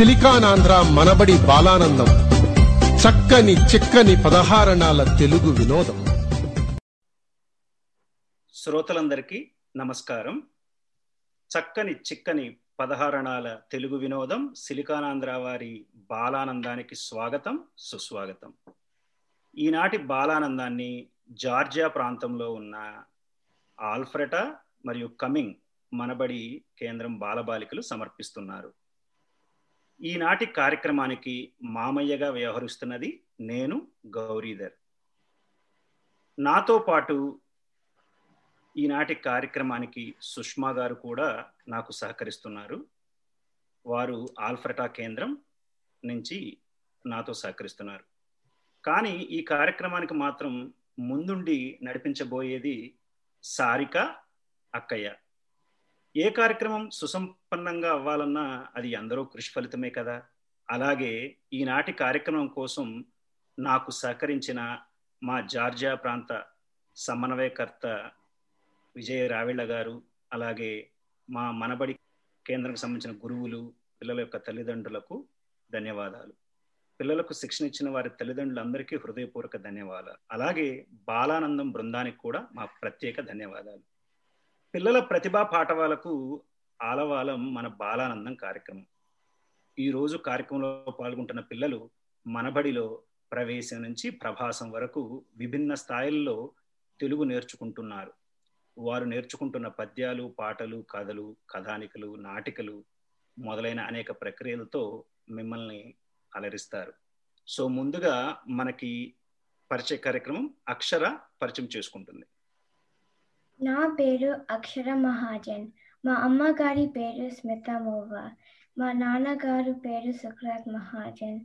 సిలికానాంధ్ర మనబడి బాలానందం. చక్కని చిక్కని పదహారణాల తెలుగు వినోదం. శ్రోతలందరికీ నమస్కారం. చక్కని చిక్కని పదహారణాల తెలుగు వినోదం సిలికానాంధ్ర వారి బాలానందానికి స్వాగతం సుస్వాగతం. ఈనాటి బాలానందాన్ని జార్జియా ప్రాంతంలో ఉన్న ఆల్ఫ్రెటా మరియు కమింగ్ మనబడి కేంద్రం బాలబాలికలు సమర్పిస్తున్నారు. ఈనాటి కార్యక్రమానికి మామయ్యగా వ్యవహరిస్తున్నది నేను గౌరీధర్. నాతో పాటు ఈనాటి కార్యక్రమానికి సుష్మా గారు కూడా నాకు సహకరిస్తున్నారు. వారు ఆల్ఫ్రెటా కేంద్రం నుంచి నాతో సహకరిస్తున్నారు. కానీ ఈ కార్యక్రమానికి మాత్రం ముందుండి నడిపించబోయేది సారిక అక్కయ్య. ఏ కార్యక్రమం సుసంపన్నంగా అవ్వాలన్నా అది అందరూ కృషి ఫలితమే కదా. అలాగే ఈనాటి కార్యక్రమం కోసం నాకు సహకరించిన మా జార్జియా ప్రాంత సమన్వయకర్త విజయ రావిళ్ళ గారు అలాగే మా మనబడి కేంద్రంకి సంబంధించిన గురువులు పిల్లల యొక్క తల్లిదండ్రులకు ధన్యవాదాలు. పిల్లలకు శిక్షణ ఇచ్చిన వారి తల్లిదండ్రులందరికీ హృదయపూర్వక ధన్యవాదాలు. అలాగే బాలానందం బృందానికి కూడా మా ప్రత్యేక ధన్యవాదాలు. పిల్లల ప్రతిభా పాఠవాలకు ఆలవాలం మన బాలానందం కార్యక్రమం. ఈరోజు కార్యక్రమంలో పాల్గొంటున్న పిల్లలు మనబడిలో ప్రవేశం నుంచి ప్రభాసం వరకు విభిన్న స్థాయిల్లో తెలుగు నేర్చుకుంటున్నారు. వారు నేర్చుకుంటున్న పద్యాలు పాటలు కథలు కథానికలు నాటికలు మొదలైన అనేక ప్రక్రియలతో మిమ్మల్ని అలరిస్తారు. సో ముందుగా మనకి పరిచయ కార్యక్రమం అక్షర పరిచయం చేసుకుంటుంది. నా పేరు అక్షర మహాజన్. మా అమ్మగారి పేరు స్మిత మోవా మా నాన్నగారు పేరు సుక్రాత్ మహాజన్.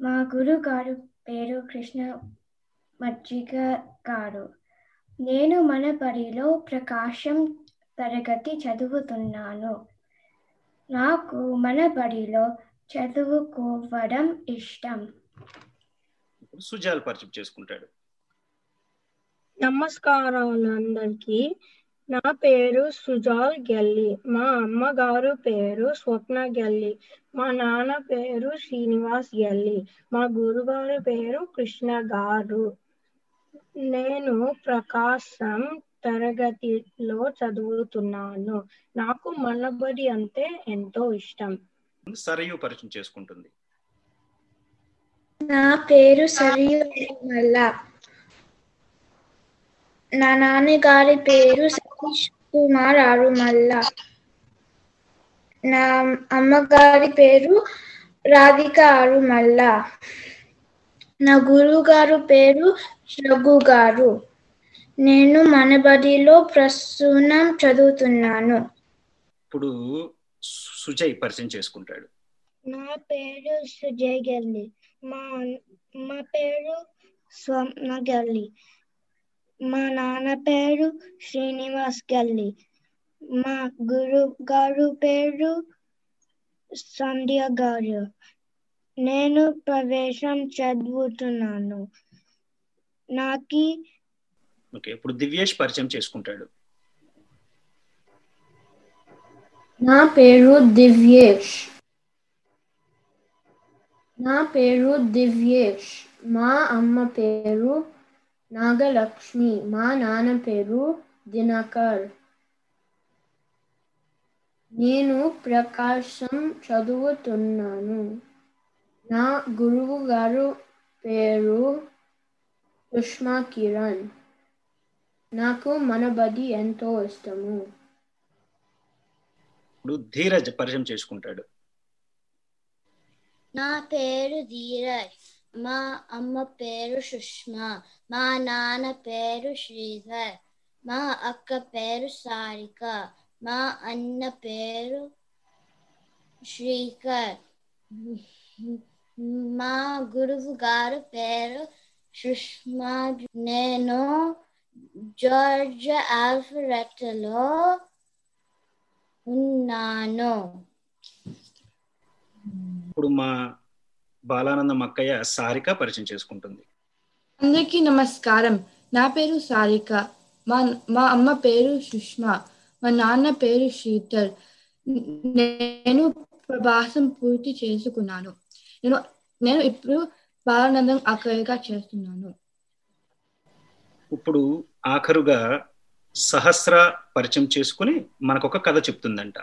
మా గురుగారు పేరు కృష్ణ మజ్జిగ గారు. నేను మన బడిలో ప్రకాశం తరగతి చదువుతున్నాను. నాకు మన బడిలో చదువుకోవడం ఇష్టం. సుజాల్ పరిచయం చేసుకుంటాడు. నమస్కారాలు అందరికి నా పేరు సుజాల్ గెల్లి. మా అమ్మగారు పేరు స్వప్న గెల్లి. మా నాన్న పేరు శ్రీనివాస్ గెల్లి. మా గురుగారు పేరు కృష్ణ గారు. నేను ప్రకాశం తరగతిలో చదువుతున్నాను. నాకు మనబడి అంటే ఎంతో ఇష్టం. సరయు పరిచయం చేసుకుంటుంది. నా పేరు సరియు మల్ల నా నాన్నగారి పేరు సతీష్ కుమార్ ఆరుమల్ల. నా అమ్మగారి పేరు రాధిక ఆరుమల్ల. నా గురువు గారు పేరు రఘు గారు. నేను మనబడిలో ప్రస్తుతం చదువుతున్నాను. ఇప్పుడు సుజయ్ పరిచయం చేసుకుంటాడు. నా పేరు సుజయ్ గల్లి. మా మా పేరు స్వప్న గల్లి. మా నాన్న పేరు శ్రీనివాస్ గల్లి. మా గురు గారు పేరు సంధ్య గారు. నేను ప్రవేశం చదువుతున్నాను. నాకి ఓకే ఇప్పుడు దివ్యేష్ పరిచయం చేసుకుంటాడు. నా పేరు దివ్యేష్. నా పేరు దివ్యేష్. మా అమ్మ పేరు నాగలక్ష్మి మా నాన్న పేరు దినకర్. నేను ప్రకాశం చదువుతున్నాను. నా గురువు గారు పేరు సుష్మా కిరణ్. నాకు మనబడి ఎంతో ఇష్టము. ఇప్పుడు ధీరజ్ పరిచయం చేసుకుంటాడు. నా పేరు ధీరజ్. మా అమ్మ పేరు సుష్మా మా నాన్న పేరు శ్రీధర్ మా అక్క పేరు సారిక మా అన్న పేరు శ్రీకర్. మా గురువు గారు పేరు సుష్మా. నేను జార్జ్ ఆల్ఫరెట్లో ఉన్నాను. ఇప్పుడు మా బాలానందం అక్కయ్య సారిక పరిచయం చేసుకుంటుంది. అందరికీ నమస్కారం. నా పేరు సారిక. మా మా అమ్మ పేరు సుష్మా. మా నాన్న పేరు శీతల్. నేను ప్రభాసం పూర్తి చేసుకున్నాను. నేను నేను ఇప్పుడు బాలానందం అక్కయ్యగా చేస్తున్నాను. ఇప్పుడు ఆఖరుగా సహస్ర పరిచయం చేసుకుని మనకొక కథ చెప్తుందంట.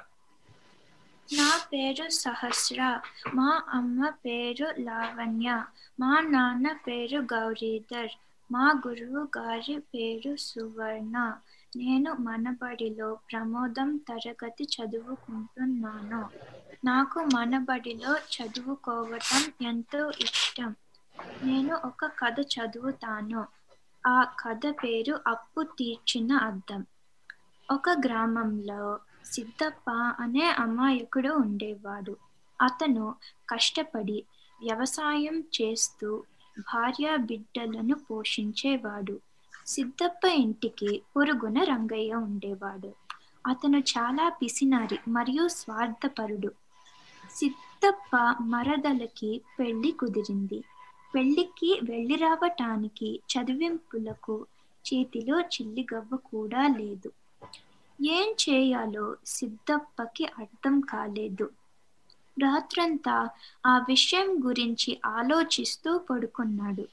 నా పేరు సహస్ర మా అమ్మ పేరు లావణ్య మా నాన్న పేరు గౌరీధర్ మా గురువు గారి పేరు సువర్ణ. నేను మనబడిలో ప్రమోదం తరగతి చదువుకుంటున్నాను. నాకు మనబడిలో చదువుకోవటం ఎంతో ఇష్టం. నేను ఒక కథ చదువుతాను. ఆ కథ పేరు అప్పు తీర్చిన అద్దం. ఒక గ్రామంలో సిద్ధప్ప అనే అమాయకుడు ఉండేవాడు. అతను కష్టపడి వ్యవసాయం చేస్తూ భార్య బిడ్డలను పోషించేవాడు. సిద్ధప్ప ఇంటికి పొరుగున రంగయ్య ఉండేవాడు. అతను చాలా పిసినారి మరియు స్వార్థపరుడు. సిద్ధప్ప మరదలకి పెళ్ళి కుదిరింది. పెళ్ళికి వెళ్ళి రావటానికి చదివింపులకు చేతిలో చిల్లిగవ్వ కూడా లేదు. ఏం చేయాలో సిద్ధప్పకి అర్థం కాలేదు. రాత్రంతా ఆ విషయం గురించి ఆలోచిస్తూ పడుకున్నాడు.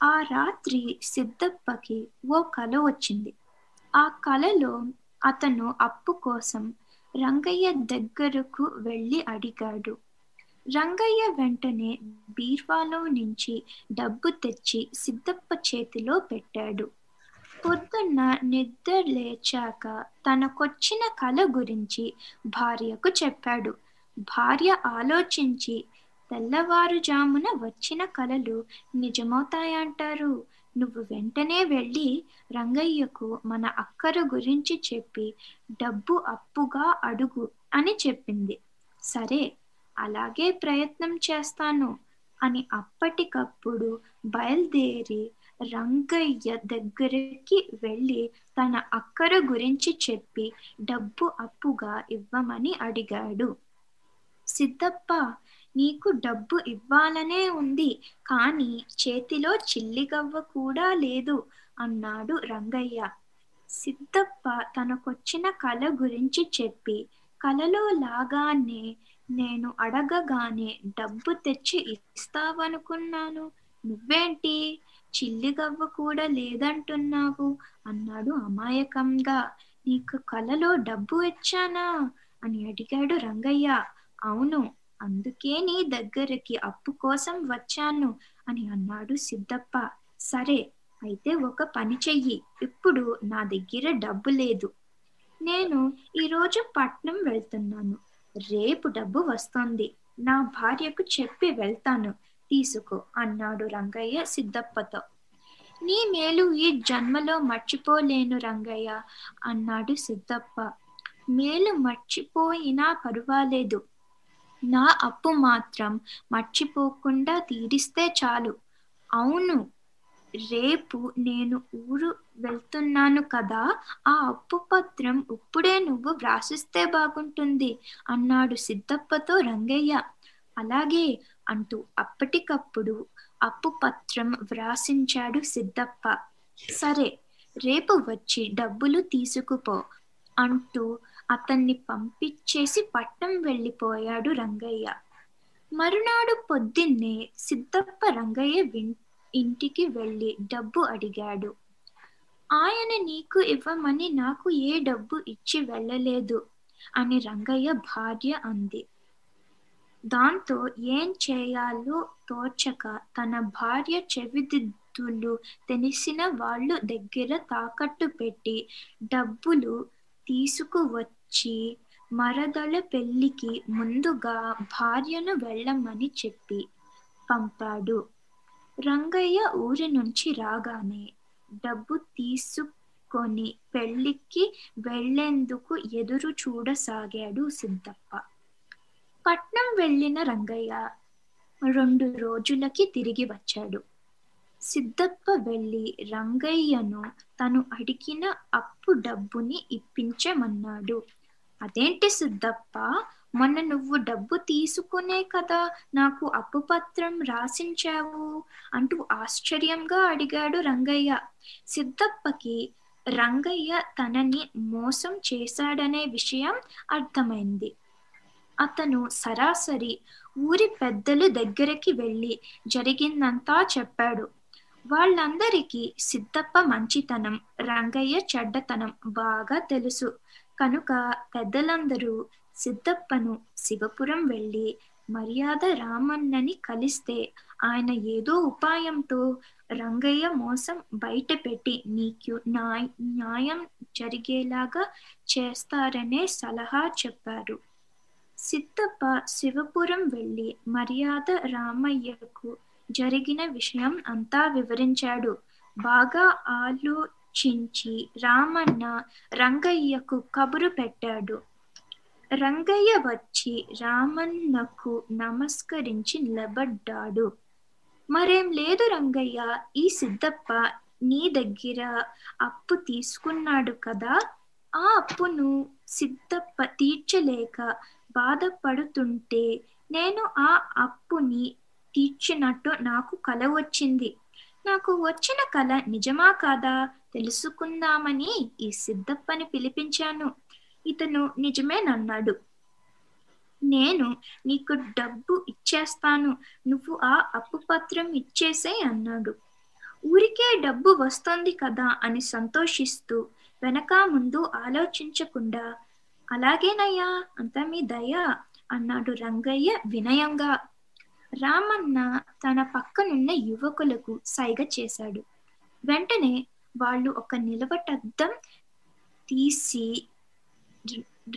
ఆ రాత్రి సిద్ధప్పకి ఓ కల వచ్చింది. ఆ కలలో అతను అప్పు కోసం రంగయ్య దగ్గరకు వెళ్ళి అడిగాడు. రంగయ్య వెంటనే బీర్వాలో నుంచి డబ్బు తెచ్చి సిద్ధప్ప చేతిలో పెట్టాడు. పొద్దున్న నిద్ర లేచాక తనకొచ్చిన కల గురించి భార్యకు చెప్పాడు. భార్య ఆలోచించి తెల్లవారుజామున వచ్చిన కలలు నిజమవుతాయంటారు. నువ్వు వెంటనే వెళ్ళి రంగయ్యకు మన అక్కర గురించి చెప్పి డబ్బు అప్పుగా అడుగు అని చెప్పింది. సరే అలాగే ప్రయత్నం చేస్తాను అని అప్పటికప్పుడు బయలుదేరి రంగయ్య దగ్గరికి వెళ్ళి తన అక్కర గురించి చెప్పి డబ్బు అప్పుగా ఇవ్వమని అడిగాడు. సిద్ధప్ప నీకు డబ్బు ఇవ్వాలనే ఉంది కానీ చేతిలో చిల్లిగవ్వ కూడా లేదు అన్నాడు రంగయ్య. సిద్ధప్ప తనకొచ్చిన కళ గురించి చెప్పి కలలో లాగానే నేను అడగగానే డబ్బు తెచ్చి ఇస్తావనుకున్నాను. నువ్వేంటి? చిల్లిగవ్వ కూడా లేదంటున్నావు అన్నాడు అమాయకంగా. నీకు కలలో డబ్బు ఇచ్చానా? అని అడిగాడు రంగయ్య. అవును అందుకే నీ దగ్గరికి అప్పు కోసం వచ్చాను అని అన్నాడు సిద్ధప్ప సరే అయితే ఒక పని చెయ్యి. ఇప్పుడు నా దగ్గర డబ్బు లేదు. నేను ఈరోజు పట్నం వెళ్తున్నాను. రేపు డబ్బు వస్తుంది. నా భార్యకు చెప్పి వెళ్తాను. తీసుకో అన్నాడు రంగయ్య సిద్ధప్పతో. నీ మేలు ఈ జన్మలో మర్చిపోలేను రంగయ్య అన్నాడు సిద్ధప్ప. మేలు మర్చిపోయినా పర్వాలేదు. నా అప్పు మాత్రం మర్చిపోకుండా తీరిస్తే చాలు. అవును రేపు నేను ఊరు వెళ్తున్నాను కదా ఆ అప్పు పత్రం ఇప్పుడే నువ్వు వ్రాసిస్తే బాగుంటుంది అన్నాడు సిద్ధప్పతో రంగయ్య. అలాగే అంటూ అప్పటికప్పుడు అప్పు పత్రం వ్రాసించాడు సిద్ధప్ప సరే రేపు వచ్చి డబ్బులు తీసుకుపో అంటూ అతన్ని పంపించేసి పట్నం వెళ్ళిపోయాడు రంగయ్య. మరునాడు పొద్దున్నే సిద్ధప్ప రంగయ్య ఇంటికి వెళ్ళి డబ్బు అడిగాడు. ఆయన నీకు ఇవ్వమని నాకు ఏ డబ్బు ఇచ్చి వెళ్ళలేదు అని రంగయ్య భార్య అంది. దాంతో ఏం చేయాలో తోచక తన భార్య చెవిదిద్దులు తెలిసిన వాళ్ళు దగ్గర తాకట్టు పెట్టి డబ్బులు తీసుకువచ్చి మరదల పెళ్ళికి ముందుగా భార్యను వెళ్ళమని చెప్పి పంపాడు. రంగయ్య ఊరి నుంచి రాగానే డబ్బు తీసుకొని పెళ్ళికి వెళ్ళేందుకు ఎదురు చూడసాగాడు సిద్ధప్ప. పట్నం వెళ్ళిన రంగయ్య రెండు రోజులకి తిరిగి వచ్చాడు. సిద్ధప్ప వెళ్ళి రంగయ్యను తను అడిగిన అప్పు డబ్బుని ఇప్పించమన్నాడు. అదేంటి సిద్ధప్ప మొన్న నువ్వు డబ్బు తీసుకునే కదా నాకు అప్పు పత్రం రాసించావు అంటూ ఆశ్చర్యంగా అడిగాడు రంగయ్య. సిద్ధప్పకి రంగయ్య తనని మోసం చేశాడనే విషయం అర్థమైంది. అతను సరాసరి ఊరి పెద్దలు దగ్గరికి వెళ్ళి జరిగిందంతా చెప్పాడు. వాళ్ళందరికీ సిద్ధప్ప మంచితనం రంగయ్య చెడ్డతనం బాగా తెలుసు. కనుక పెద్దలందరూ సిద్ధప్పను శివపురం వెళ్ళి మర్యాద రామన్నని కలిస్తే ఆయన ఏదో ఉపాయంతో రంగయ్య మోసం బయట పెట్టి నీకు న్యాయం జరిగేలాగా చేస్తారనే సలహా చెప్పారు. సిద్ధప్ప శివపురం వెళ్ళి మర్యాద రామయ్యకు జరిగిన విషయం అంతా వివరించాడు. బాగా ఆలోచించి రామన్న రంగయ్యకు కబురు పెట్టాడు. రంగయ్య వచ్చి రామన్నకు నమస్కరించి నిలబడ్డాడు. మరేం లేదు రంగయ్య ఈ సిద్ధప్ప నీ దగ్గర అప్పు తీసుకున్నాడు కదా ఆ అప్పును సిద్ధప్ప తీర్చలేక బాధపడుతుంటే నేను ఆ అప్పుని తీర్చినట్టు నాకు కల వచ్చింది. నాకు వచ్చిన కల నిజమా కాదా తెలుసుకుందామని ఈ సిద్ధప్పని పిలిపించాను. ఇతను నిజమేనన్నాడు నేను నీకు డబ్బు ఇచ్చేస్తాను. నువ్వు ఆ అప్పు పత్రం ఇచ్చేసే అన్నాడు. ఊరికే డబ్బు వస్తుంది కదా అని సంతోషిస్తూ వెనక ముందు ఆలోచించకుండా అలాగేనయ్యా అంతా మీ దయ అన్నాడు రంగయ్య వినయంగా. రామన్న తన పక్కనున్న యువకులకు సైగ చేశాడు. వెంటనే వాళ్ళు ఒక నిలబటద్దం తీసి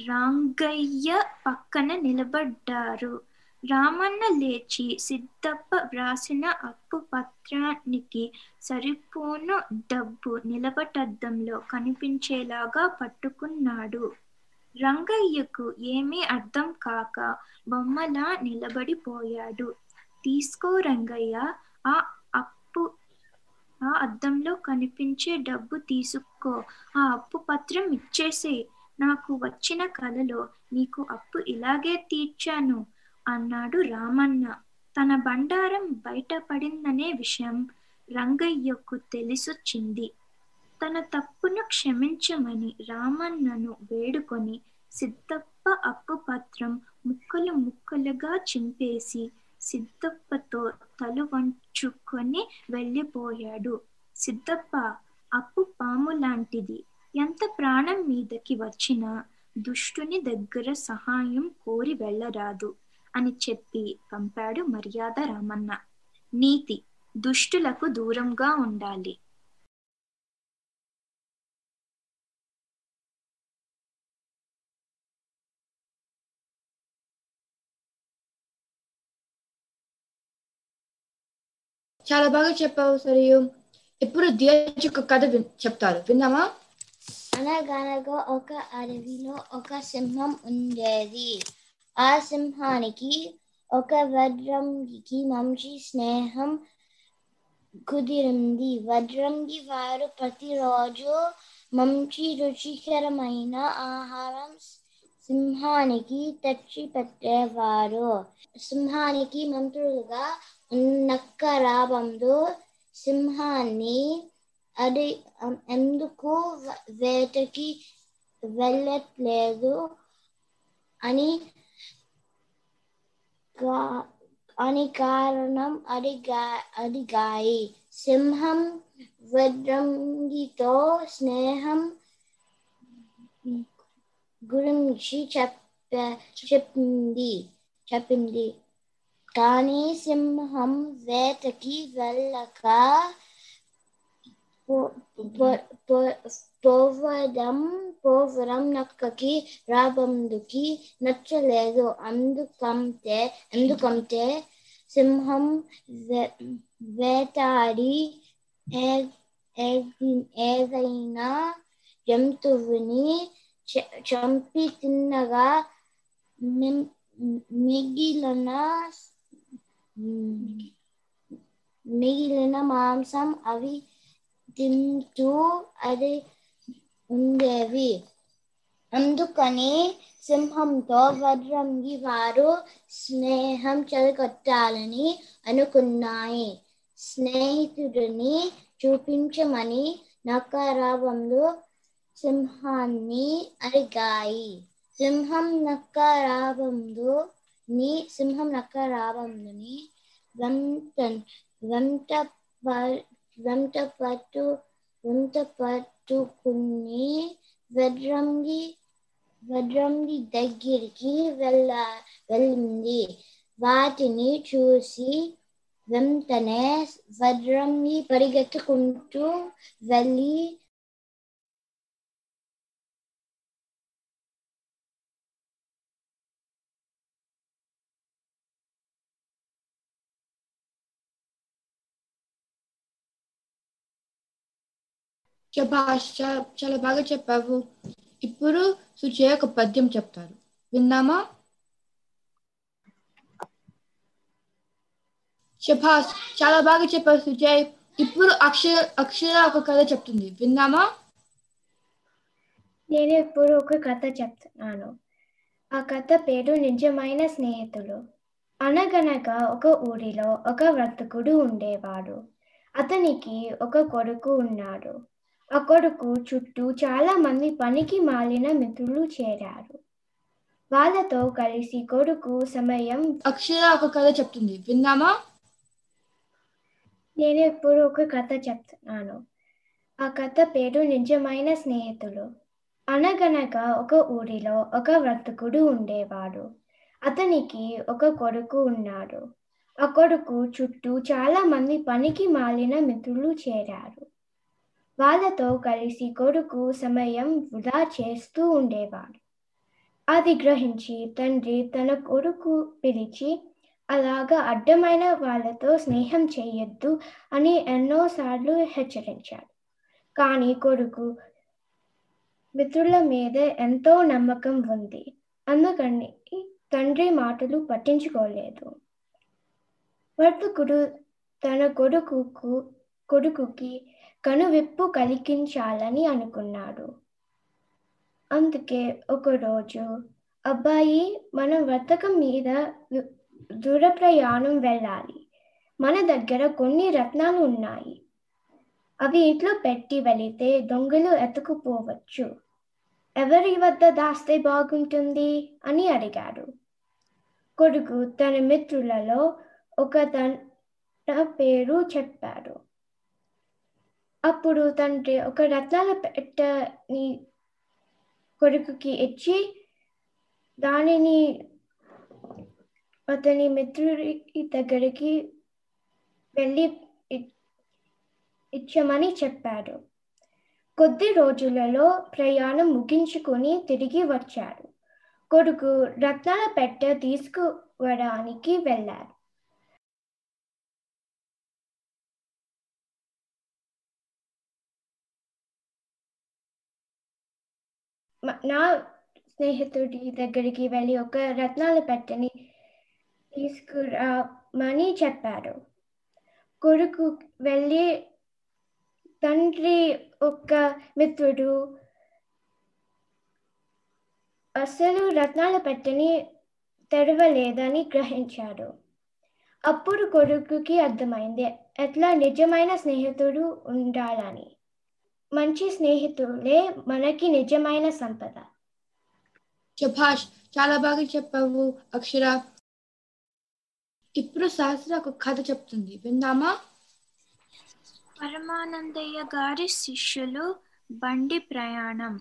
రంగయ్య పక్కన నిలబడ్డారు. రామన్న లేచి సిద్ధప్ప వ్రాసిన అప్పు పత్రానికి సరిపోను డబ్బు నిలబటద్దంలో కనిపించేలాగా పట్టుకున్నాడు. రంగయ్యకు ఏమీ అర్థం కాక బొమ్మలా నిలబడిపోయాడు తీసుకో రంగయ్య ఆ అప్పు ఆ అద్దంలో కనిపించే డబ్బు తీసుకో ఆ అప్పు పత్రం ఇచ్చేసే. నాకు వచ్చిన కలలో నీకు అప్పు ఇలాగే తీర్చాను అన్నాడు రామన్న. తన బండారం బయటపడిందనే విషయం రంగయ్యకు తెలిసొచ్చింది. తన తప్పును క్షమించమని రామన్నను వేడుకొని సిద్ధప్ప అప్పు పత్రం ముక్కలు ముక్కలుగా చింపేసి సిద్ధప్పతో తలు వంచుకొని వెళ్ళిపోయాడు. సిద్ధప్ప అప్పు పాము లాంటిది. ఎంత ప్రాణం మీదకి వచ్చినా దుష్టుని దగ్గర సహాయం కోరి వెళ్ళరాదు అని చెప్పి పంపాడు మర్యాద రామన్న. నీతి దుష్టులకు దూరంగా ఉండాలి. చాలా బాగా చెప్పావు సరియు. ఇప్పుడు ధీరజ్ ఒక కథ చెప్తారు. విందామా అనగనగా ఒక అడవిలో ఒక సింహం ఉండేది. ఆ సింహానికి ఒక వజ్రంగికి మంచి స్నేహం కుదిరింది. వజ్రంగి వారు ప్రతిరోజు మంచి రుచికరమైన ఆహారం సింహానికి తెచ్చి పెట్టేవారు సింహానికి మంత్రులుగా నక్క రాబందు సింహాన్ని అది ఎందుకు వేటకి వెళ్ళట్లేదు అని అని కారణం అడిగా అడిగాయి. సింహం వడ్రంగితో స్నేహం గురించి చెప్ప చెప్పింది చెప్పింది. సింహం వేటకి వెళ్ళక పో- పో- పో- పోవడం పోవడం నక్కకి రాబందుకి నచ్చలేదు అందుకంటే ఎందుకంటే సింహం వే- వేటాడి ఏ- ఏ- ఏదైనా జంతువుని చ- చంపి తిన్నగా మిం- మిగిలిన మిగిలిన మాంసం అవి తింటూ అది ఉండేవి. అందుకని సింహంతో వడ్రంగి వారు స్నేహం చెడగొట్టాలని అనుకున్నాయి. స్నేహితుడిని చూపించమని నకారావంలో సింహాన్ని అడిగాయి సింహం నక్క నీ సింహం నక్క రాబందుని వెంట వెంట ప- వెంట పట్టు వెంట పట్టుకుని వెడ్రంగి వెడ్రంగి దగ్గరికి వెళ్ళ వెళ్ళింది. వాటిని చూసి వెంటనే వడ్రంగి పరిగెత్తుకుంటూ వెళ్ళి శభాష్ చాలా చాలా బాగా చెప్పావు. ఇప్పుడు సుజయ్ ఒక పద్యం చెప్తారు. విందామా శభాష్ చాలా బాగా చెప్పావు సుజయ్ ఇప్పుడు అక్షర అక్షర ఒక కథ చెప్తుంది. విందామా నేను ఇప్పుడు ఒక కథ చెప్తున్నాను. ఆ కథ పేరు నిజమైన స్నేహితులు. అనగనగా ఒక ఊరిలో ఒక వర్తకుడు ఉండేవాడు. అతనికి ఒక కొడుకు ఉన్నాడు. ఆ కొడుకు చుట్టూ చాలా మంది పనికి మాలిన మిత్రులు చేరారు. వాళ్ళతో కలిసి కొడుకు సమయం అక్షర ఒక కథ చెప్తుంది. విందామా? నేను ఇప్పుడు ఒక కథ చెప్తున్నాను. ఆ కథ పేరు నిజమైన స్నేహితులు. అనగనగా ఒక ఊరిలో ఒక వర్తకుడు ఉండేవాడు. అతనికి ఒక కొడుకు ఉన్నాడు. ఆ కొడుకు చుట్టూ చాలా మంది పనికి మాలిన మిత్రులు చేరారు. వాళ్ళతో కలిసి కొడుకు సమయం వృధా చేస్తూ ఉండేవాడు. అది గ్రహించి తండ్రి తన కొడుకు పిలిచి అలాగా అడ్డమైన వాళ్ళతో స్నేహం చేయొద్దు అని ఎన్నోసార్లు హెచ్చరించాడు. కానీ కొడుకు మిత్రుల మీద ఎంతో నమ్మకం ఉంది. అందుకని తండ్రి మాటలు పట్టించుకోలేదు. వర్తకుడు తన కొడుకుకు కొడుకుకి కనువిప్పు కలిగించాలని అనుకున్నాడు. అందుకే ఒకరోజు అబ్బాయి మనం వర్తకం మీద దూర ప్రయాణం వెళ్ళాలి. మన దగ్గర కొన్ని రత్నాలు ఉన్నాయి. అవి ఇంట్లో పెట్టి వెళితే దొంగలు ఎత్తుకుపోవచ్చు. ఎవరి వద్ద దాస్తే బాగుంటుంది? అని అడిగాడు. కొడుకు తన మిత్రులలో ఒక తన పేరు చెప్పాడు. అప్పుడు తండ్రి ఒక రత్నాల పెట్టని కొడుకుకి ఇచ్చి దానిని అతని మిత్రుడి దగ్గరికి వెళ్ళి ఇ- ఇచ్చమని చెప్పాడు. కొద్ది రోజులలో ప్రయాణం ముగించుకొని తిరిగి వచ్చాడు. కొడుకు రత్నాల పెట్టె తీసుకువడానికి వెళ్ళారు నా స్నేహితుడి దగ్గరికి వెళ్ళి ఒక రత్నాల పెట్టని తీసుకురామని చెప్పారు కొడుకు వెళ్ళి తండ్రి ఒక మిత్రుడు అసలు రత్నాల పెట్టని తెరవలేదని గ్రహించాడు. అప్పుడు కొడుకుకి అర్థమైంది ఎట్లా నిజమైన స్నేహితుడు ఉండాలని. మంచి స్నేహితులే మనకి నిజమైన సంపద. శభాష్ చాలా బాగా చెప్పావు అక్షర. ఇప్పుడు సహస్ర ఒక కథ చెప్తుంది. విందామా? పరమానందయ్య గారి శిష్యులు బండి ప్రయాణం.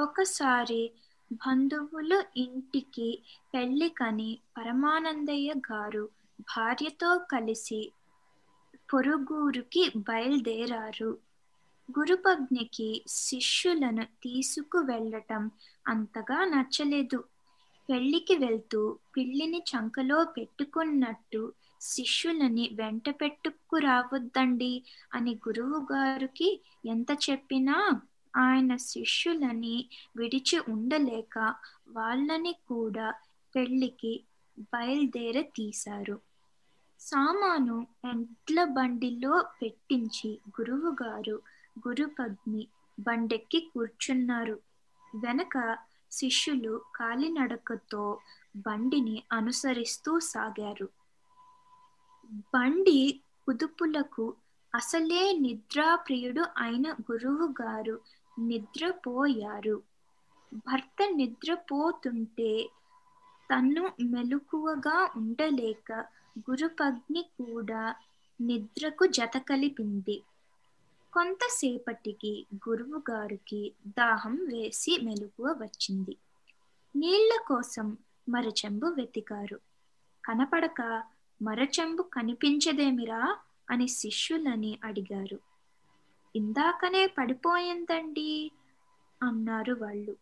ఒకసారి బంధువుల ఇంటికి పెళ్ళికని పరమానందయ్య గారు భార్యతో కలిసి పొరుగురికి బయలుదేరారు. గురుపజ్ఞకి శిష్యులను తీసుకు వెళ్ళటం అంతగా నచ్చలేదు. పెళ్ళికి వెళ్తూ పిల్లిని చంకలో పెట్టుకున్నట్టు శిష్యులని వెంట పెట్టుకురావద్దండి అని గురువు గారికి ఎంత చెప్పినా ఆయన శిష్యులని విడిచి ఉండలేక వాళ్ళని కూడా పెళ్ళికి బయలుదేర తీశారు. సామాను ఎడ్ల బండిలో పెట్టించి గురువుగారు గారు బండెక్కి కూర్చున్నారు. వెనక శిష్యులు కాలినడకతో బండిని అనుసరిస్తూ సాగారు. బండి కుదుపులకు అసలే నిద్రాప్రియుడు అయిన గురువు గారు నిద్రపోయారు. భర్త నిద్రపోతుంటే తను మెలకువగా ఉండలేక గురుపగ్ని కూడా నిద్రకు జత కలిపింది కొంతసేపటికి గురువు గారికి దాహం వేసి మెలకువ వచ్చింది. నీళ్ళ కోసం మరచెంబు వెతికారు. కనపడక మరచెంబు కనిపించదేమిరా అని శిష్యులని అడిగారు. ఇందాకనే పడిపోయిందండి అన్నారు వాళ్ళు.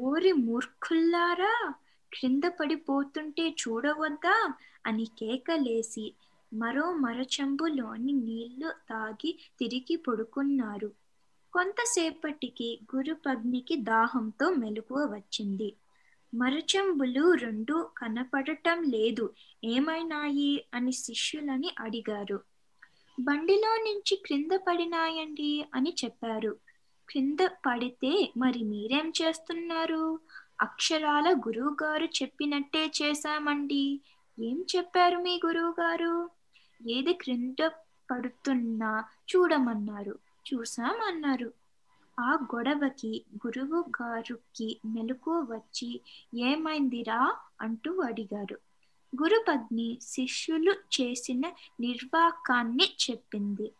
ఊరి మూర్ఖుల్లారా? క్రింద పడిపోతుంటే చూడవద్దా? అని కేకలేసి మరో మరచెంబులోని నీళ్ళు తాగి తిరిగి పడుకున్నారు. కొంతసేపటికి గురుపగ్నికి దాహంతో మెలకువ వచ్చింది. మరచెంబులు రెండు కనపడటం లేదు. ఏమైనాయి? అని శిష్యులని అడిగారు. బండిలో నుంచి క్రింద పడినాయండి? అని చెప్పారు. క్రింద పడితే మరి మీరేం చేస్తున్నారు? అక్షరాల గురువుగారు చెప్పినట్టే చేశామండి. ఏం చెప్పారు మీ గురువుగారు? ఏది క్రింద పడుతున్నా చూడమన్నారు. చూసామన్నారు ఆ గొడవకి గురువు గారికి మెలకు వచ్చి ఏమైందిరా అంటూ అడిగారు. గురుపగ్ని శిష్యులు చేసిన నిర్వాకాన్ని చెప్పింది.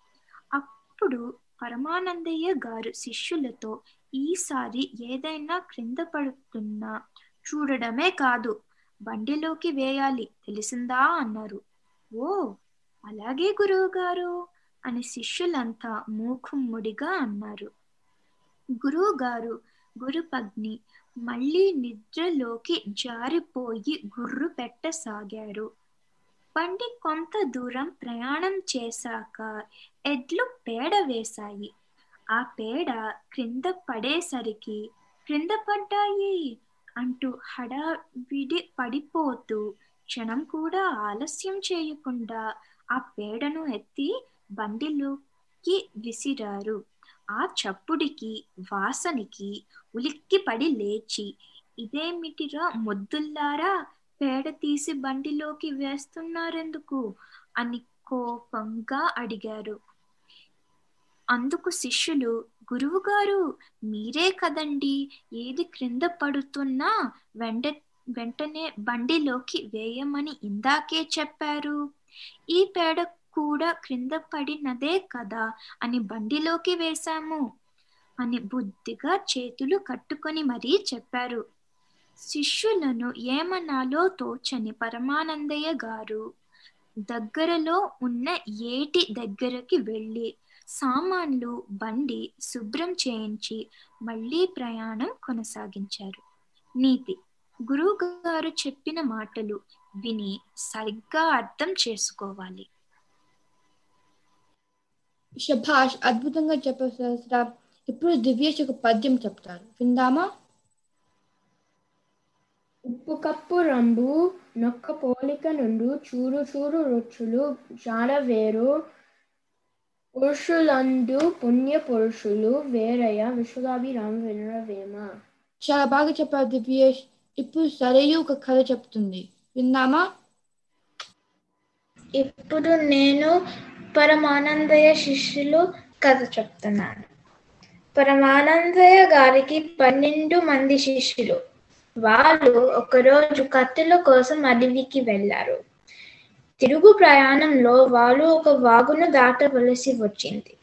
అప్పుడు పరమానందయ్య గారు శిష్యులతో ఈసారి ఏదైనా క్రింద పడుతున్నా చూడడమే కాదు బండిలోకి వేయాలి తెలిసిందా? అన్నారు. ఓ అలాగే గురువుగారు అని శిష్యులంతా మూకుమ్ముడిగా అన్నారు. గురువుగారు గురుపగ్ని మళ్ళీ నిద్రలోకి జారిపోయి గుర్రు పెట్టసాగారు. బండి కొంత దూరం ప్రయాణం చేశాక ఎడ్లు పేడ వేశాయి. ఆ పేడ క్రింద పడేసరికి క్రింద పడ్డాయి అంటూ హడావిడి పడిపోతూ క్షణం కూడా ఆలస్యం చేయకుండా ఆ పేడను ఎత్తి బండిలోకి విసిరారు. ఆ చప్పుడికి వాసనికి ఉలిక్కి పడి లేచి ఇదేమిటిరా మొద్దుల్లారా? పేడ తీసి బండిలోకి వేస్తున్నారెందుకు అని కోపంగా అడిగారు. అందుకు శిష్యులు గురువుగారు మీరే కదండి? ఏది క్రింద పడుతున్నా వెంట వెంటనే బండిలోకి వేయమని ఇందాకే చెప్పారు. ఈ పేడ కూడా క్రింద పడినదే కదా అని బండిలోకి వేశాము అని బుద్ధిగా చేతులు కట్టుకొని మరీ చెప్పారు. శిష్యులను ఏమనాలో తోచని పరమానందయ్య గారు దగ్గరలో ఉన్న ఏటి దగ్గరకి వెళ్ళి సామాన్లు బండి శుభ్రం చేయించి మళ్ళీ ప్రయాణం కొనసాగించారు. నీతి గురువు గారు చెప్పిన మాటలు విని సరిగ్గా అర్థం చేసుకోవాలి. శభాష్ అద్భుతంగా చెప్పారు సహస్ర. ఇప్పుడు దివ్యేష్ ఒక పద్యం చెప్తారు. విందామా? ఉప్పు కప్పు రంబు నొక్క పోలిక నుండు చూరు చూరు రుచులు జాడ వేరు పురుషులందు పుణ్య పురుషులు వేరయ్య విశ్వదాభిరామ వినరవేమ చాలా బాగా చెప్పారు దివ్యేష్. ఇప్పుడు సరయు ఒక కథ చెప్తుంది. విందామా? ఇప్పుడు నేను పరమానందయ్య శిష్యులు కథ చెప్తున్నాను. పరమానందయ్య గారికి పన్నెండు మంది శిష్యులు. వాళ్ళు ఒకరోజు కత్తుల కోసం అడవికి వెళ్ళారు. తిరుగు ప్రయాణంలో వాళ్ళు ఒక వాగును దాటవలసి వచ్చింది.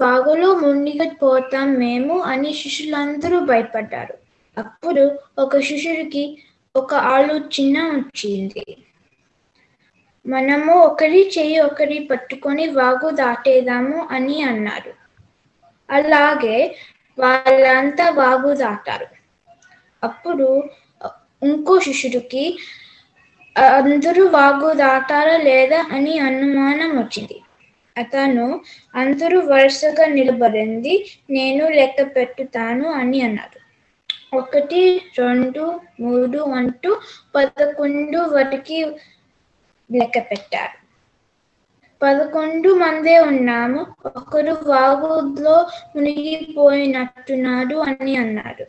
వాగులో మునిగిపోతాం మేము అని శిష్యులందరూ భయపడ్డారు. అప్పుడు ఒక శిష్యుడికి ఒక ఆలోచన వచ్చింది. మనము ఒకరి చెయ్యి ఒకరి పట్టుకొని వాగు దాటేదాము అని అన్నారు. అలాగే వాళ్ళంతా వాగు దాటారు. అప్పుడు ఇంకో శిష్యుడికి అందరూ వాగు దాటారా లేదా? అని అనుమానం వచ్చింది. అతను అందరూ వరుసగా నిలబడింది నేను లెక్క పెట్టుతాను అని అన్నారు. ఒకటి రెండు మూడు అంటూ పదకొండు వరకు లెక్క పెట్టారు పదకొండు మందే ఉన్నాము ఒకరు వాగులో మునిగిపోయినట్టున్నాడు అని అన్నారు.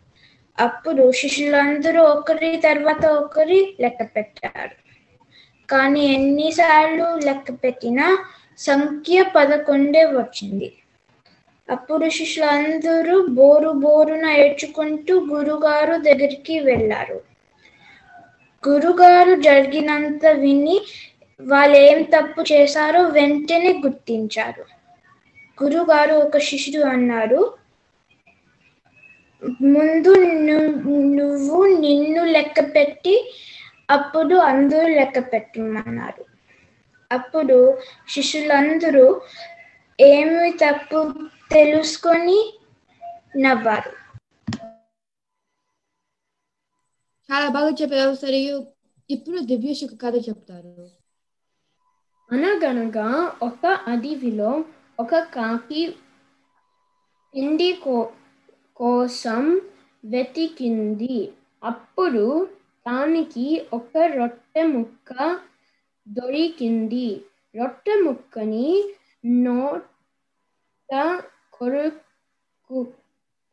అప్పుడు శిష్యులందరూ ఒకరి తర్వాత ఒకరి లెక్క పెట్టారు కానీ ఎన్నిసార్లు లెక్క పెట్టినా సంఖ్య పదకొండే వచ్చింది. అప్పుడు శిష్యులందరూ బోరు బోరున ఏడ్చుకుంటూ గురుగారు దగ్గరికి వెళ్ళారు. గురుగారు జరిగినంత విని వాళ్ళు ఏం తప్పు చేశారో వెంటనే గుర్తించారు. గురుగారు ఒక శిష్యుడు అన్నారు ముందు నువ్వు నిన్ను లెక్క పెట్టి అప్పుడు అందరూ లెక్క పెట్టమన్నారు. అప్పుడు శిష్యులందరూ ఏమి తప్పు తెలుసుకొని నవ్వారు. చాలా బాగా చెప్పారు సరే. ఇప్పుడు దివ్యేష్ ఒక కథ చెప్తారు. అనగనగా ఒక అడవిలో ఒక కాకి కో కోసం వెతికింది. అప్పుడు దానికి ఒక రొట్టె ముక్క దొరికింది. రొట్టె ముక్కని నోట కొరుకు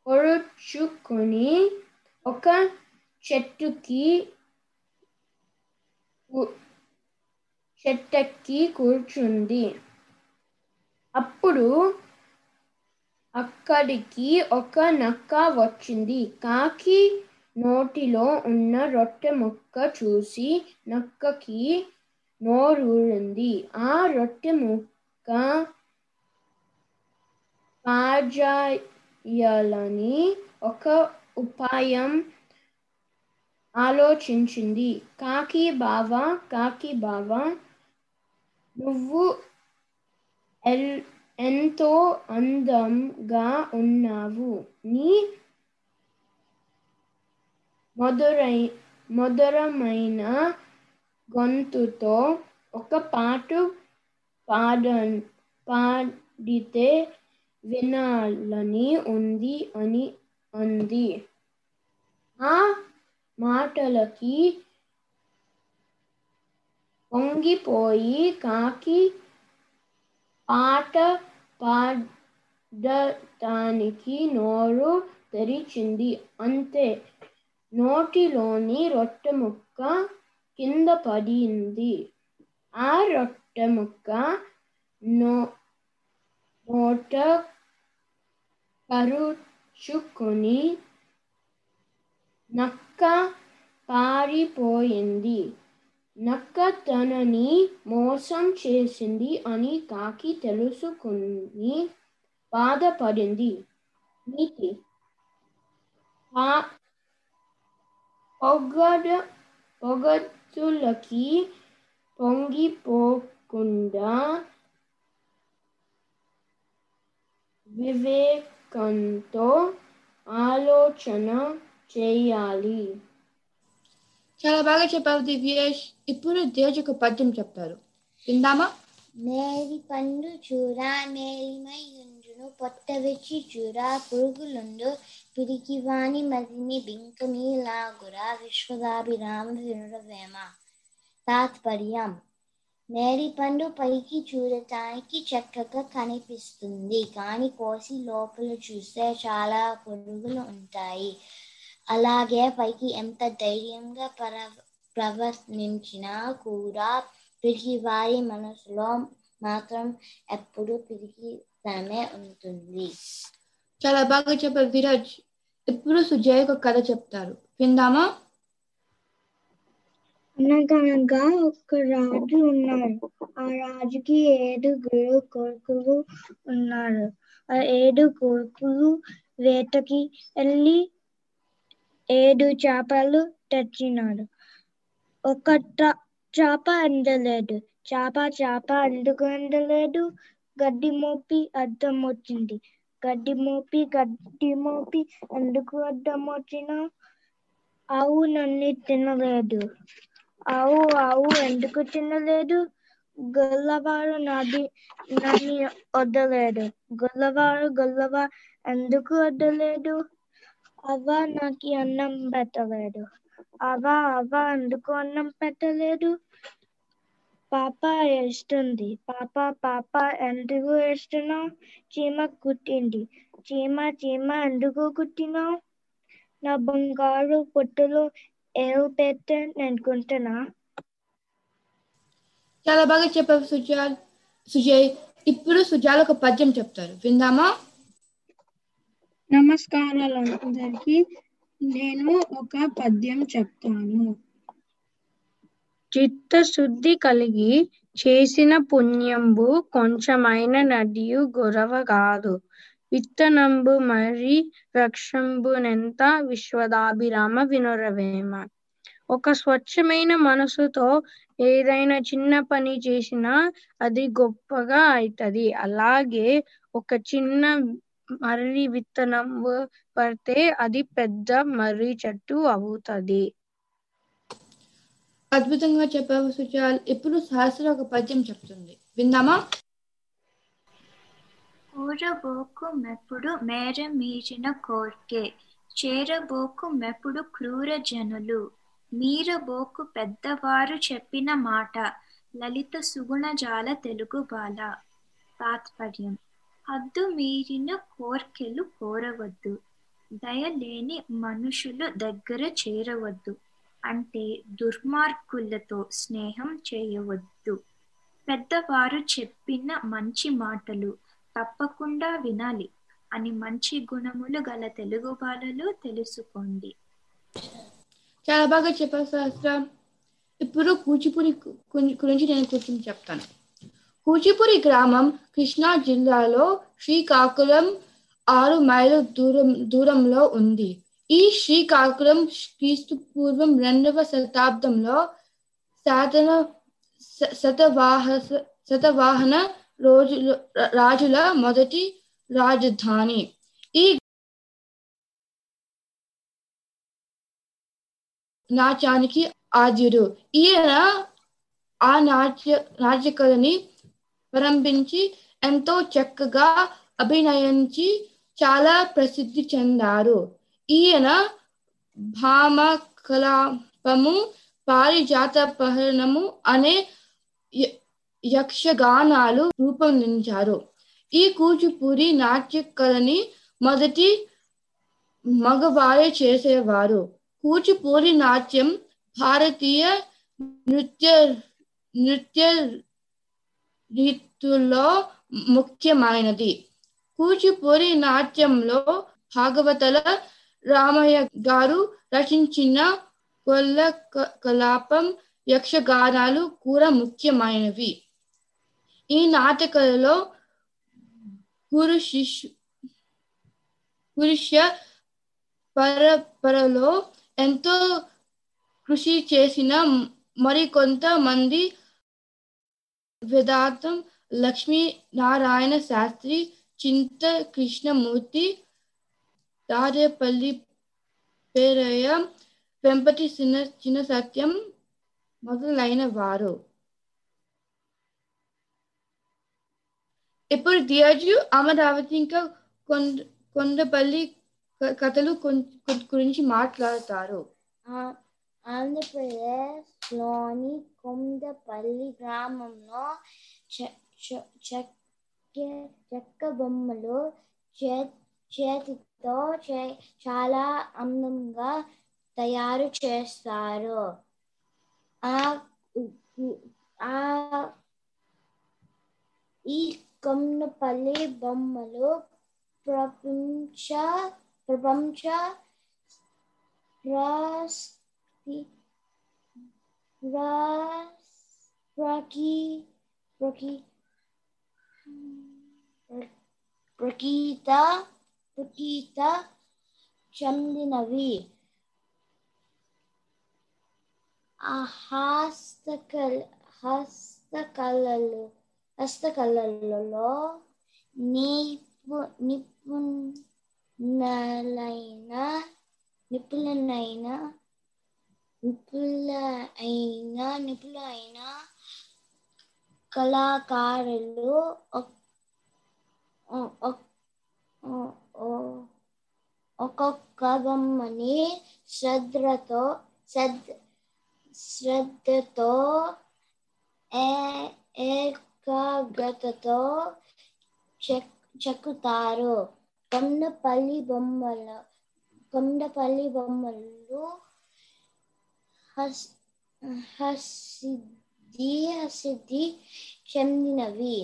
కొరుచుకుని ఒక చెట్టుకి చెట్టెక్కి కూర్చుంది. అప్పుడు అక్కడికి ఒక నక్క వచ్చింది. కాకి నోటిలో ఉన్న రొట్టె ముక్క చూసి నక్కకి నోరూరింది. ఆ రొట్టె ముక్క పాజాయాలని ఒక ఉపాయం. ఆలోచించింది. కాకి బావ కాకి బావ నువ్వు ఎల్ ఎంతో అందంగా ఉన్నావు. నీ మధురై మధురమైన గొంతుతో ఒక పాట పాడ పాడితే వినాలని ఉంది అని అంది. ఆ మాటలకి పొంగిపోయి కాకి పాట పాడటానికి నోరు తెరిచింది. అంతే. నోటిలోని రొట్టె ముక్క కింద పడింది. ఆ రొట్టె ముక్క నో నోట పరుచుకొని నక్క పారిపోయింది. నక్క తనని మోసం చేసింది అని కాకి తెలుసుకుని బాధపడింది. నీతి. పొగడ పొగతులకి పొంగిపోకుండా ఆలోచన చేయాలి. చాలా బాగా చెప్పావు దివ్యేష్. ఇప్పుడు తేజ్ ఒక పద్యం చెప్తారు. విందామా? మేరి పండు చూర మేలిమై ఉండును. పొట్ట వెచ్చి చూర పురుగులుండు. పిరికి వాణి మదిని బింకని లాగురా విశ్వదాభిరామ వినురవేమ తాత్పర్యం. మేరీ పండు పైకి చూడటానికి చక్కగా కనిపిస్తుంది. కానీ కోసి లోపల చూస్తే చాలా పురుగులు ఉంటాయి. అలాగే పైకి ఎంత ధైర్యంగా ప్రవ ప్రవర్తించినా కూడా పిరికి వారి మనసులో మాత్రం ఎప్పుడు పిరికితనమే ఉంటుంది. చాలా బాగా చెప్పారు విరాజ్. ఇప్పుడు సుజయ్ ఒక కథ చెప్తారు. విందామా? అనగనగా ఒక రాజు ఉన్నాడు. ఆ రాజుకి ఏడుగురు కొడుకులు ఉన్నారు. ఆ ఏడు కొడుకులు వేటకి వెళ్ళి ఏడు చేపలు తెచ్చినాడు. ఒక చేప అందలేదు. చేప చేప ఎందుకు అందలేదు. గడ్డి మోపి అద్దం వచ్చింది. గడ్డి మోపి గడ్డి మోపి ఎందుకు అద్దం వచ్చినా ఆవు నన్ను తినలేదు. ఆవు ఆవు ఎందుకు తినలేదు? గొల్లవారు నాది నన్ను వద్దలేదు గొల్లవారు గొల్లవారు ఎందుకు వద్దలేదు అవ్వ నాకు అన్నం పెట్టలేదు. అవ్వ అవ్వ ఎందుకు అన్నం పెట్టలేదు? పాప ఏస్తుంది పాప పాప ఎందుకు ఏస్తున్నావు చీమ కుట్టింది. చీమ చీమ ఎందుకు కుట్టినావు? నా బంగారు పొట్టులో ఏవు పెట్టే నేను కొంటున్నా చాలా బాగా చెప్పావు సుజాల్ సుజయ్. ఇప్పుడు సుజాల్ ఒక పద్యం చెప్తారు. విందామా? నమస్కారాలు అందరికీ. నేను ఒక పద్యం చెప్తాను. చిత్తశుద్ధి కలిగి చేసిన పుణ్యంబు కొంచెమైన నదియు గొరవ కాదు. విత్తనంబు మరి వృక్షంబునెంత విశ్వదాభిరామ వినురవేమ. ఒక స్వచ్ఛమైన మనసుతో ఏదైనా చిన్న పని చేసినా అది గొప్పగా అవుతుంది అలాగే ఒక చిన్న మర్రి విత్తనం పడితే అది పెద్ద మర్రి చెట్టు అవుతుంది. అద్భుతంగా చెప్పావు సుచాల్ ఇప్పుడు సహస్ర ఒక పద్యం చెప్తుంది. విందామా? కూరబోకు మెప్పుడు మేర మీరిన కోర్కె. చేరబోకు మెప్పుడు క్రూర జనులు. మీరబోకు పెద్దవారు చెప్పిన మాట. లలిత సుగుణజాల తెలుగు బాల. తాత్పర్యం. హద్దు మీరిన కోర్కెలు కోరవద్దు. దయలేని మనుషులు దగ్గర చేరవద్దు. అంటే దుర్మార్గులతో స్నేహం చేయవద్దు. పెద్దవారు చెప్పిన మంచి మాటలు. తప్పకుండా వినాలి అని మంచి గుణములు గల తెలుగు బాలలు తెలుసుకోండి. చాలా బాగా చెప్పారు సహస్ర. ఇప్పుడు కూచిపూడి గురించి నేను కొంచెం చెప్తాను. కూచిపూడి గ్రామం కృష్ణా జిల్లాలో శ్రీకాకుళం ఆరు మైళ్ళ దూరం దూరంలో ఉంది. ఈ శ్రీకాకుళం క్రీస్తు పూర్వం రెండవ శతాబ్దంలో సాధన శతవాహ శతవాహన రోజుల రాజుల మొదటి రాజధాని. ఈ నాట్యానికి ఆద్యుడు. ఈయన ఆ నాట్య నాట్యకళని ప్రారంభించి ఎంతో చక్కగా అభినయించి చాలా ప్రసిద్ధి చెందారు. ఈయన భామ కలాపము పారిజాత పహరణము అనే యక్షగానాలు రూపొందించారు. ఈ కూచిపూడి నాట్య కళని మొదటి మగవారే చేసేవారు. కూచిపూడి నాట్యం భారతీయ నృత్య నృత్య రీతుల్లో ముఖ్యమైనది. కూచిపూడి నాట్యంలో భాగవతల రామయ్య గారు రచించిన కొల్ల క- కలాపం యక్షగానాలు కూడా ముఖ్యమైనవి. ఈ నాటకాలలో గురు శిష్యు పురుష పరపరలో ఎంతో కృషి చేసిన మరికొంతమంది వేదాంతం లక్ష్మీ నారాయణ శాస్త్రి చింత కృష్ణమూర్తి దారేపల్లి పేరయ్య వెంపటి చిన్న చిన్న సత్యం మొదలైన వారు ఇప్పుడు దియాజు అమరావతి ఇంకా కొండ కొండపల్లి కథలు గురించి మాట్లాడతారు. ఆ- ఆంధ్రప్రదేశ్లోని కొండపల్లి గ్రామంలో చెక్క చెక్క బొమ్మలు చే- చేతితో చే- చాలా అందంగా తయారు చేస్తారు. ఆ ఈ కొమ్మపల్లి బొమ్మలు ప్రపంచ ప్రపంచ రాస్ ప్రకీత ప్రకీత చెందినవి ఆ హస్తకళ హస్తకళలు హస్తకళలలో నిపు నిపుణులైన నిపుణులైన నిపుణులైన నిపుణులైన కళాకారులు ఒ- ఒక్కొక్క బొమ్మని శ్రద్ధతో శ్రద్ధ శ్రద్ధతో ఏ- ఏకాగ్రతతో చెక్ చెక్కుతారు. కొండపల్లి బొమ్మల కొండపల్లి బొమ్మలు హస్ హసిద్ధి హసిద్ధి చెందినవి.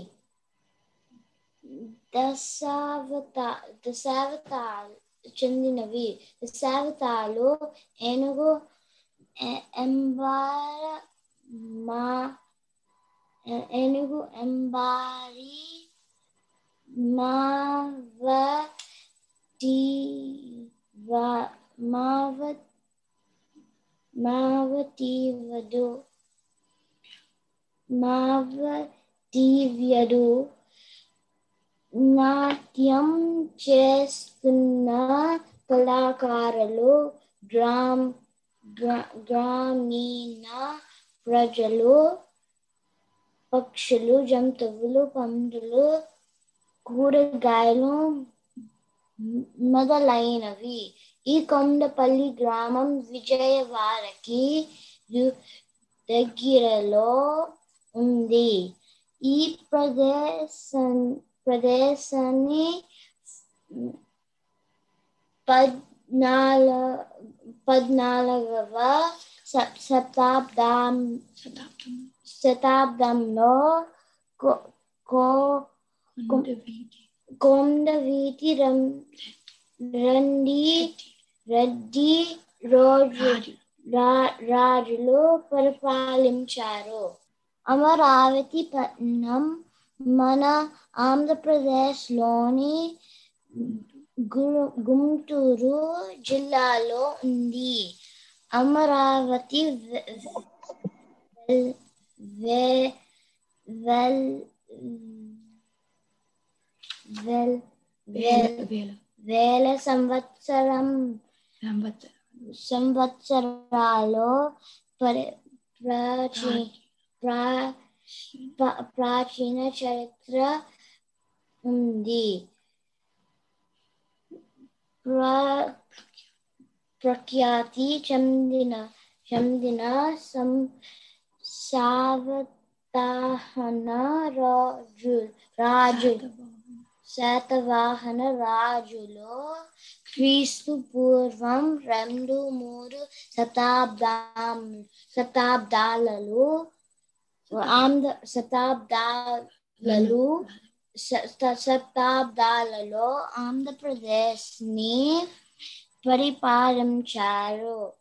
దశావతా దశావతాలు చెందినవి. దశావతాలు ఏనుగు ఎంబార మా ఏనుగు ఎంబారి మావటి వ- మావ మావటీవడు మావటీవ్యడు నాట్యం చేస్తున్న కళాకారులు గ్రామ్ గ్రా- గ్రామీణ ప్రజలు పక్షులు జంతువులు పందులు కూరగాయలు మొదలైనవి. ఈ కొండపల్లి గ్రామం విజయవాడకి దగ్గరలో ఉంది. ఈ ప్రదేశం ప్రదేశాన్ని పద్నాల పద్నాలుగవ శ- శతాబ్దం శతాబ్దంలో కో- కో- కొండవీటి రం- రండి రెడ్డి రోజు రాజులు పరిపాలించారు అమరావతి పట్నం మన ఆంధ్రప్రదేశ్లోని గుంటూరు జిల్లాలో ఉంది అమరావతి వె- వెల్- వె- వేల సంవత్సరం సంవత్సరాలు ప్రాచీ ప్రా- ప్రాచీన చరిత్ర ఉంది. ప్రఖ్యాతి చెందిన చెందిన సం సావతాహన రాజు రాజు శాతవాహన రాజులో క్రీస్తు పూర్వం రెండు మూడు శతాబ్దం శతాబ్దాలలో ఆంధ్ర శతాబ్దాలలో శతాబ్దాలలో ఆంధ్రప్రదేశ్ని పరిపాలించారు.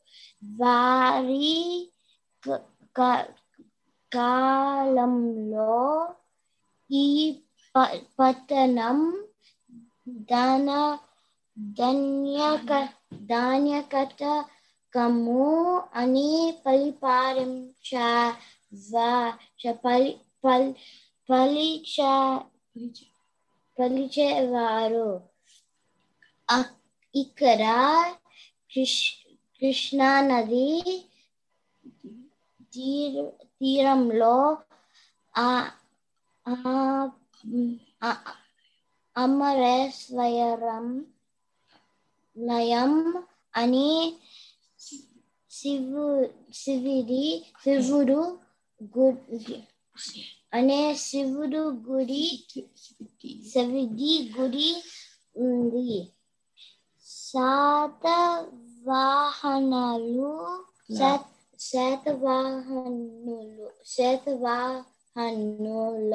వారి క- క- కాలంలో ఈ ప- పట్టణం ధన ధన్యక ధాన్యకటకము అని పరిపాలించ పలి పల్ పలిచ పలిచేవారు. ఇక్కడ కృష్ కృష్ణానది తీరంలో అమరేశ్వరం లయం అని శివు శివుడి శివుడు గుడి అనే శివుడు గుడి శివుడి గుడి ఉంది. శాతవాహనాలు శాతవాహనులు శాతవాహనుల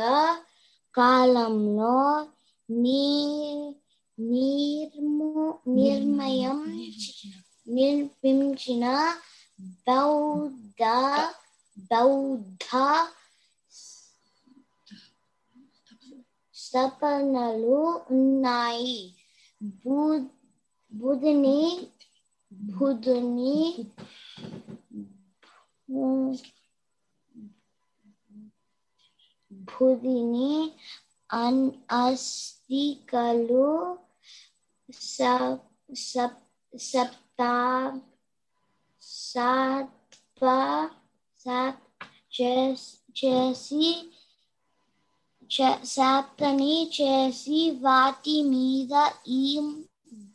కాలంలో నీ నిర్ము నిర్మయం నిర్మించిన బౌద్ధ బౌద్ధ స్థపనలు ఉన్నాయి. బు- బుధుని బుధుని బుధిని అన్ అస్తికలు సప్ సప్ సప్తా సత్వ సత్ చేస్- చేసి చ- శాప్తని చేసి వాటి మీద ఈ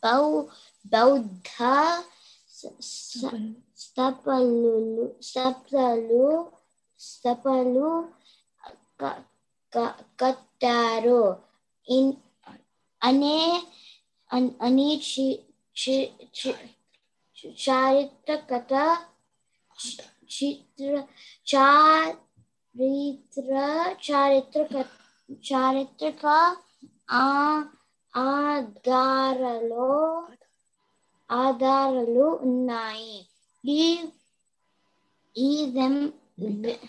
బౌ బౌద్ధ స్తపలు స్తపలు స్తపలు కట్టారు ఇన్ అనే అని చి- చి- చారిత్రకత చిత్ర చారిత్ర చారిత్రక చారిత్రక ఆ ఆధారలో ఆధారాలు ఉన్నాయి ఈ ఈ దం- వి-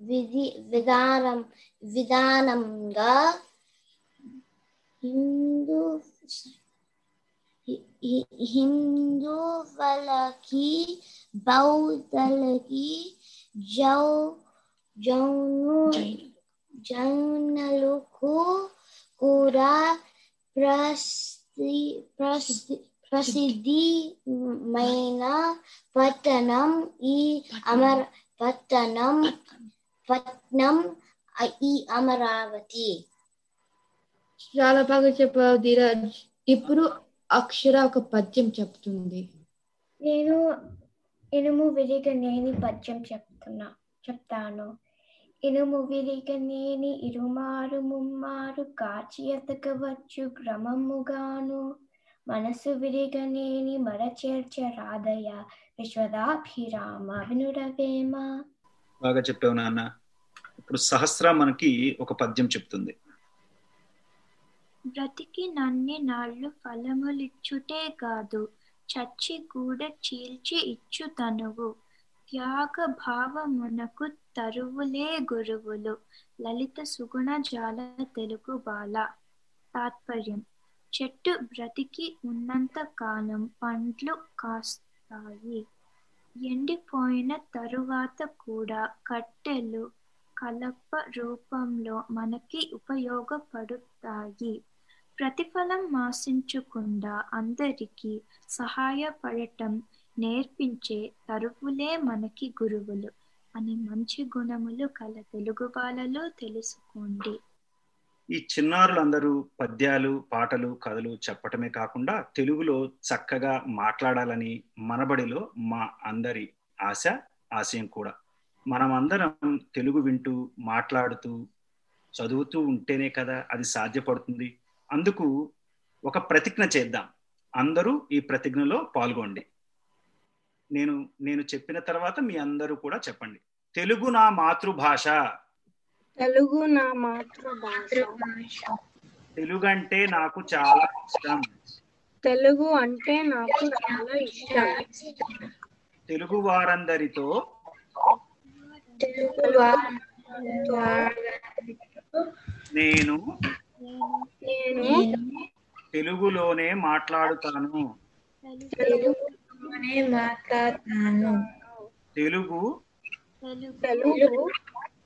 విధి విధానం విధానంగా హిందూ హి- హి- హిందువులకి బౌద్ధలకి జౌ జౌను జౌనులకు కూడా ప్రసి ప్రసి ప్రసిద్ధిమైన పట్టణం ఈ అమర పట్టణం పట్నం ఈ అమరావతి. చాలా బాగా చెప్పావు ధీరజ్. ఇప్పుడు అక్షర ఒక పద్యం చెప్తుంది. నేను ఇనుము విరిగనేని పద్యం చెప్తున్నా చెప్తాను. ఇనుము విరిగనేని ఇరుమారు ముమ్మారు కాచి ఎతకవచ్చు క్రమముగాను. మనసు విరిగనేని మరచేర్చ రాధయ విశ్వదాభిరామ వినురవేమ బాగా చెప్పావు నాన్న. ఇప్పుడు సహస్ర మనకి ఒక పద్యం చెప్తుంది. బ్రతికి నన్ని నాళ్ళు ఫలములిచ్చుటే కాదు చచ్చి కూడా చీల్చి ఇచ్చు తనువు. త్యాగ భావమునకు తరువులే గురువులు. లలిత సుగుణ జాల తెలుగు బాల. తాత్పర్యం. చెట్టు బ్రతికి ఉన్నంత కాలం పండ్లు కాస్తాయి. ఎండిపోయిన తరువాత కూడా కట్టెలు కలప రూపంలో మనకి ఉపయోగపడుతాయి. ప్రతిఫలం ఆశించకుండా అందరికీ సహాయపడటం నేర్పించే తరువులే మనకి గురువులు. అని మంచి గుణములు కల తెలుగు బాలలో తెలుసుకోండి. ఈ చిన్నారులందరూ పద్యాలు పాటలు కథలు చెప్పటమే కాకుండా తెలుగులో చక్కగా మాట్లాడాలని మనబడిలో మా అందరి ఆశ ఆశయం కూడా. మనమందరం తెలుగు వింటూ మాట్లాడుతూ చదువుతూ ఉంటేనే కదా అది సాధ్యపడుతుంది. అందుకు ఒక ప్రతిజ్ఞ చేద్దాం. అందరూ ఈ ప్రతిజ్ఞలో పాల్గొండి. నేను నేను చెప్పిన తర్వాత మీ అందరూ కూడా చెప్పండి. తెలుగు నా మాతృభాష. తెలుగు నా మాతృభాష. తెలుగు అంటే నాకు చాలా ఇష్టం. తెలుగు అంటే నాకు చాలా ఇష్టం. తెలుగు వారందరితో నేను నేను తెలుగులోనే మాట్లాడుతాను. తెలుగులోనే మాట్లాడతాను. తెలుగు తెలుగు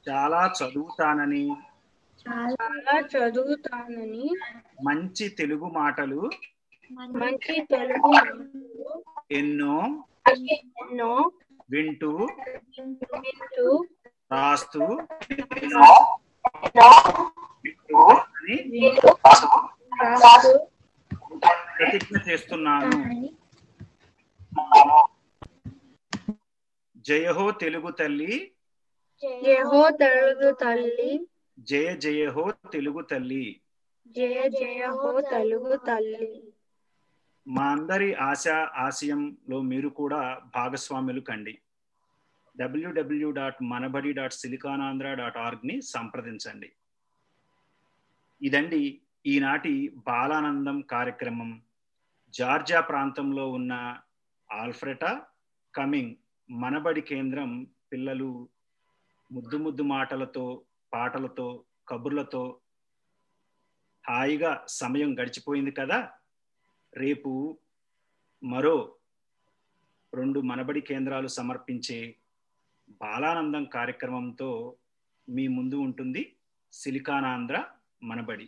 చాలా చదువుతానని చాలా చదువుతానని మంచి తెలుగు మాటలు మంచి తెలుగు ఎన్నో ఎన్నో వింటూ వింటూ రాస్తూ ప్రతిజ్ఞ చేస్తున్నాను. జయహో తెలుగు తల్లి జయహో తెలుగు తల్లి. జయ జయహో తెలుగు తల్లి. జయ జయహో తెలుగు తల్లి. మా అందరి ఆశ ఆశయంలో మీరు కూడా భాగస్వాములు కండి. W W dot Manabadi dot SiliconAndhra dot ఆర్గ్ని సంప్రదించండి. ఇదండి ఈనాటి బాలానందం కార్యక్రమం. జార్జియా ప్రాంతంలో ఉన్న ఆల్ఫ్రెటా కమింగ్ మనబడి కేంద్రం పిల్లలు ముద్దు ముద్దు మాటలతో పాటలతో కబుర్లతో హాయిగా సమయం గడిచిపోయింది కదా? రేపు మరో రెండు మనబడి కేంద్రాలు సమర్పించే బాలానందం కార్యక్రమంతో మీ ముందు ఉంటుంది సిలికానాంధ్ర మనబడి.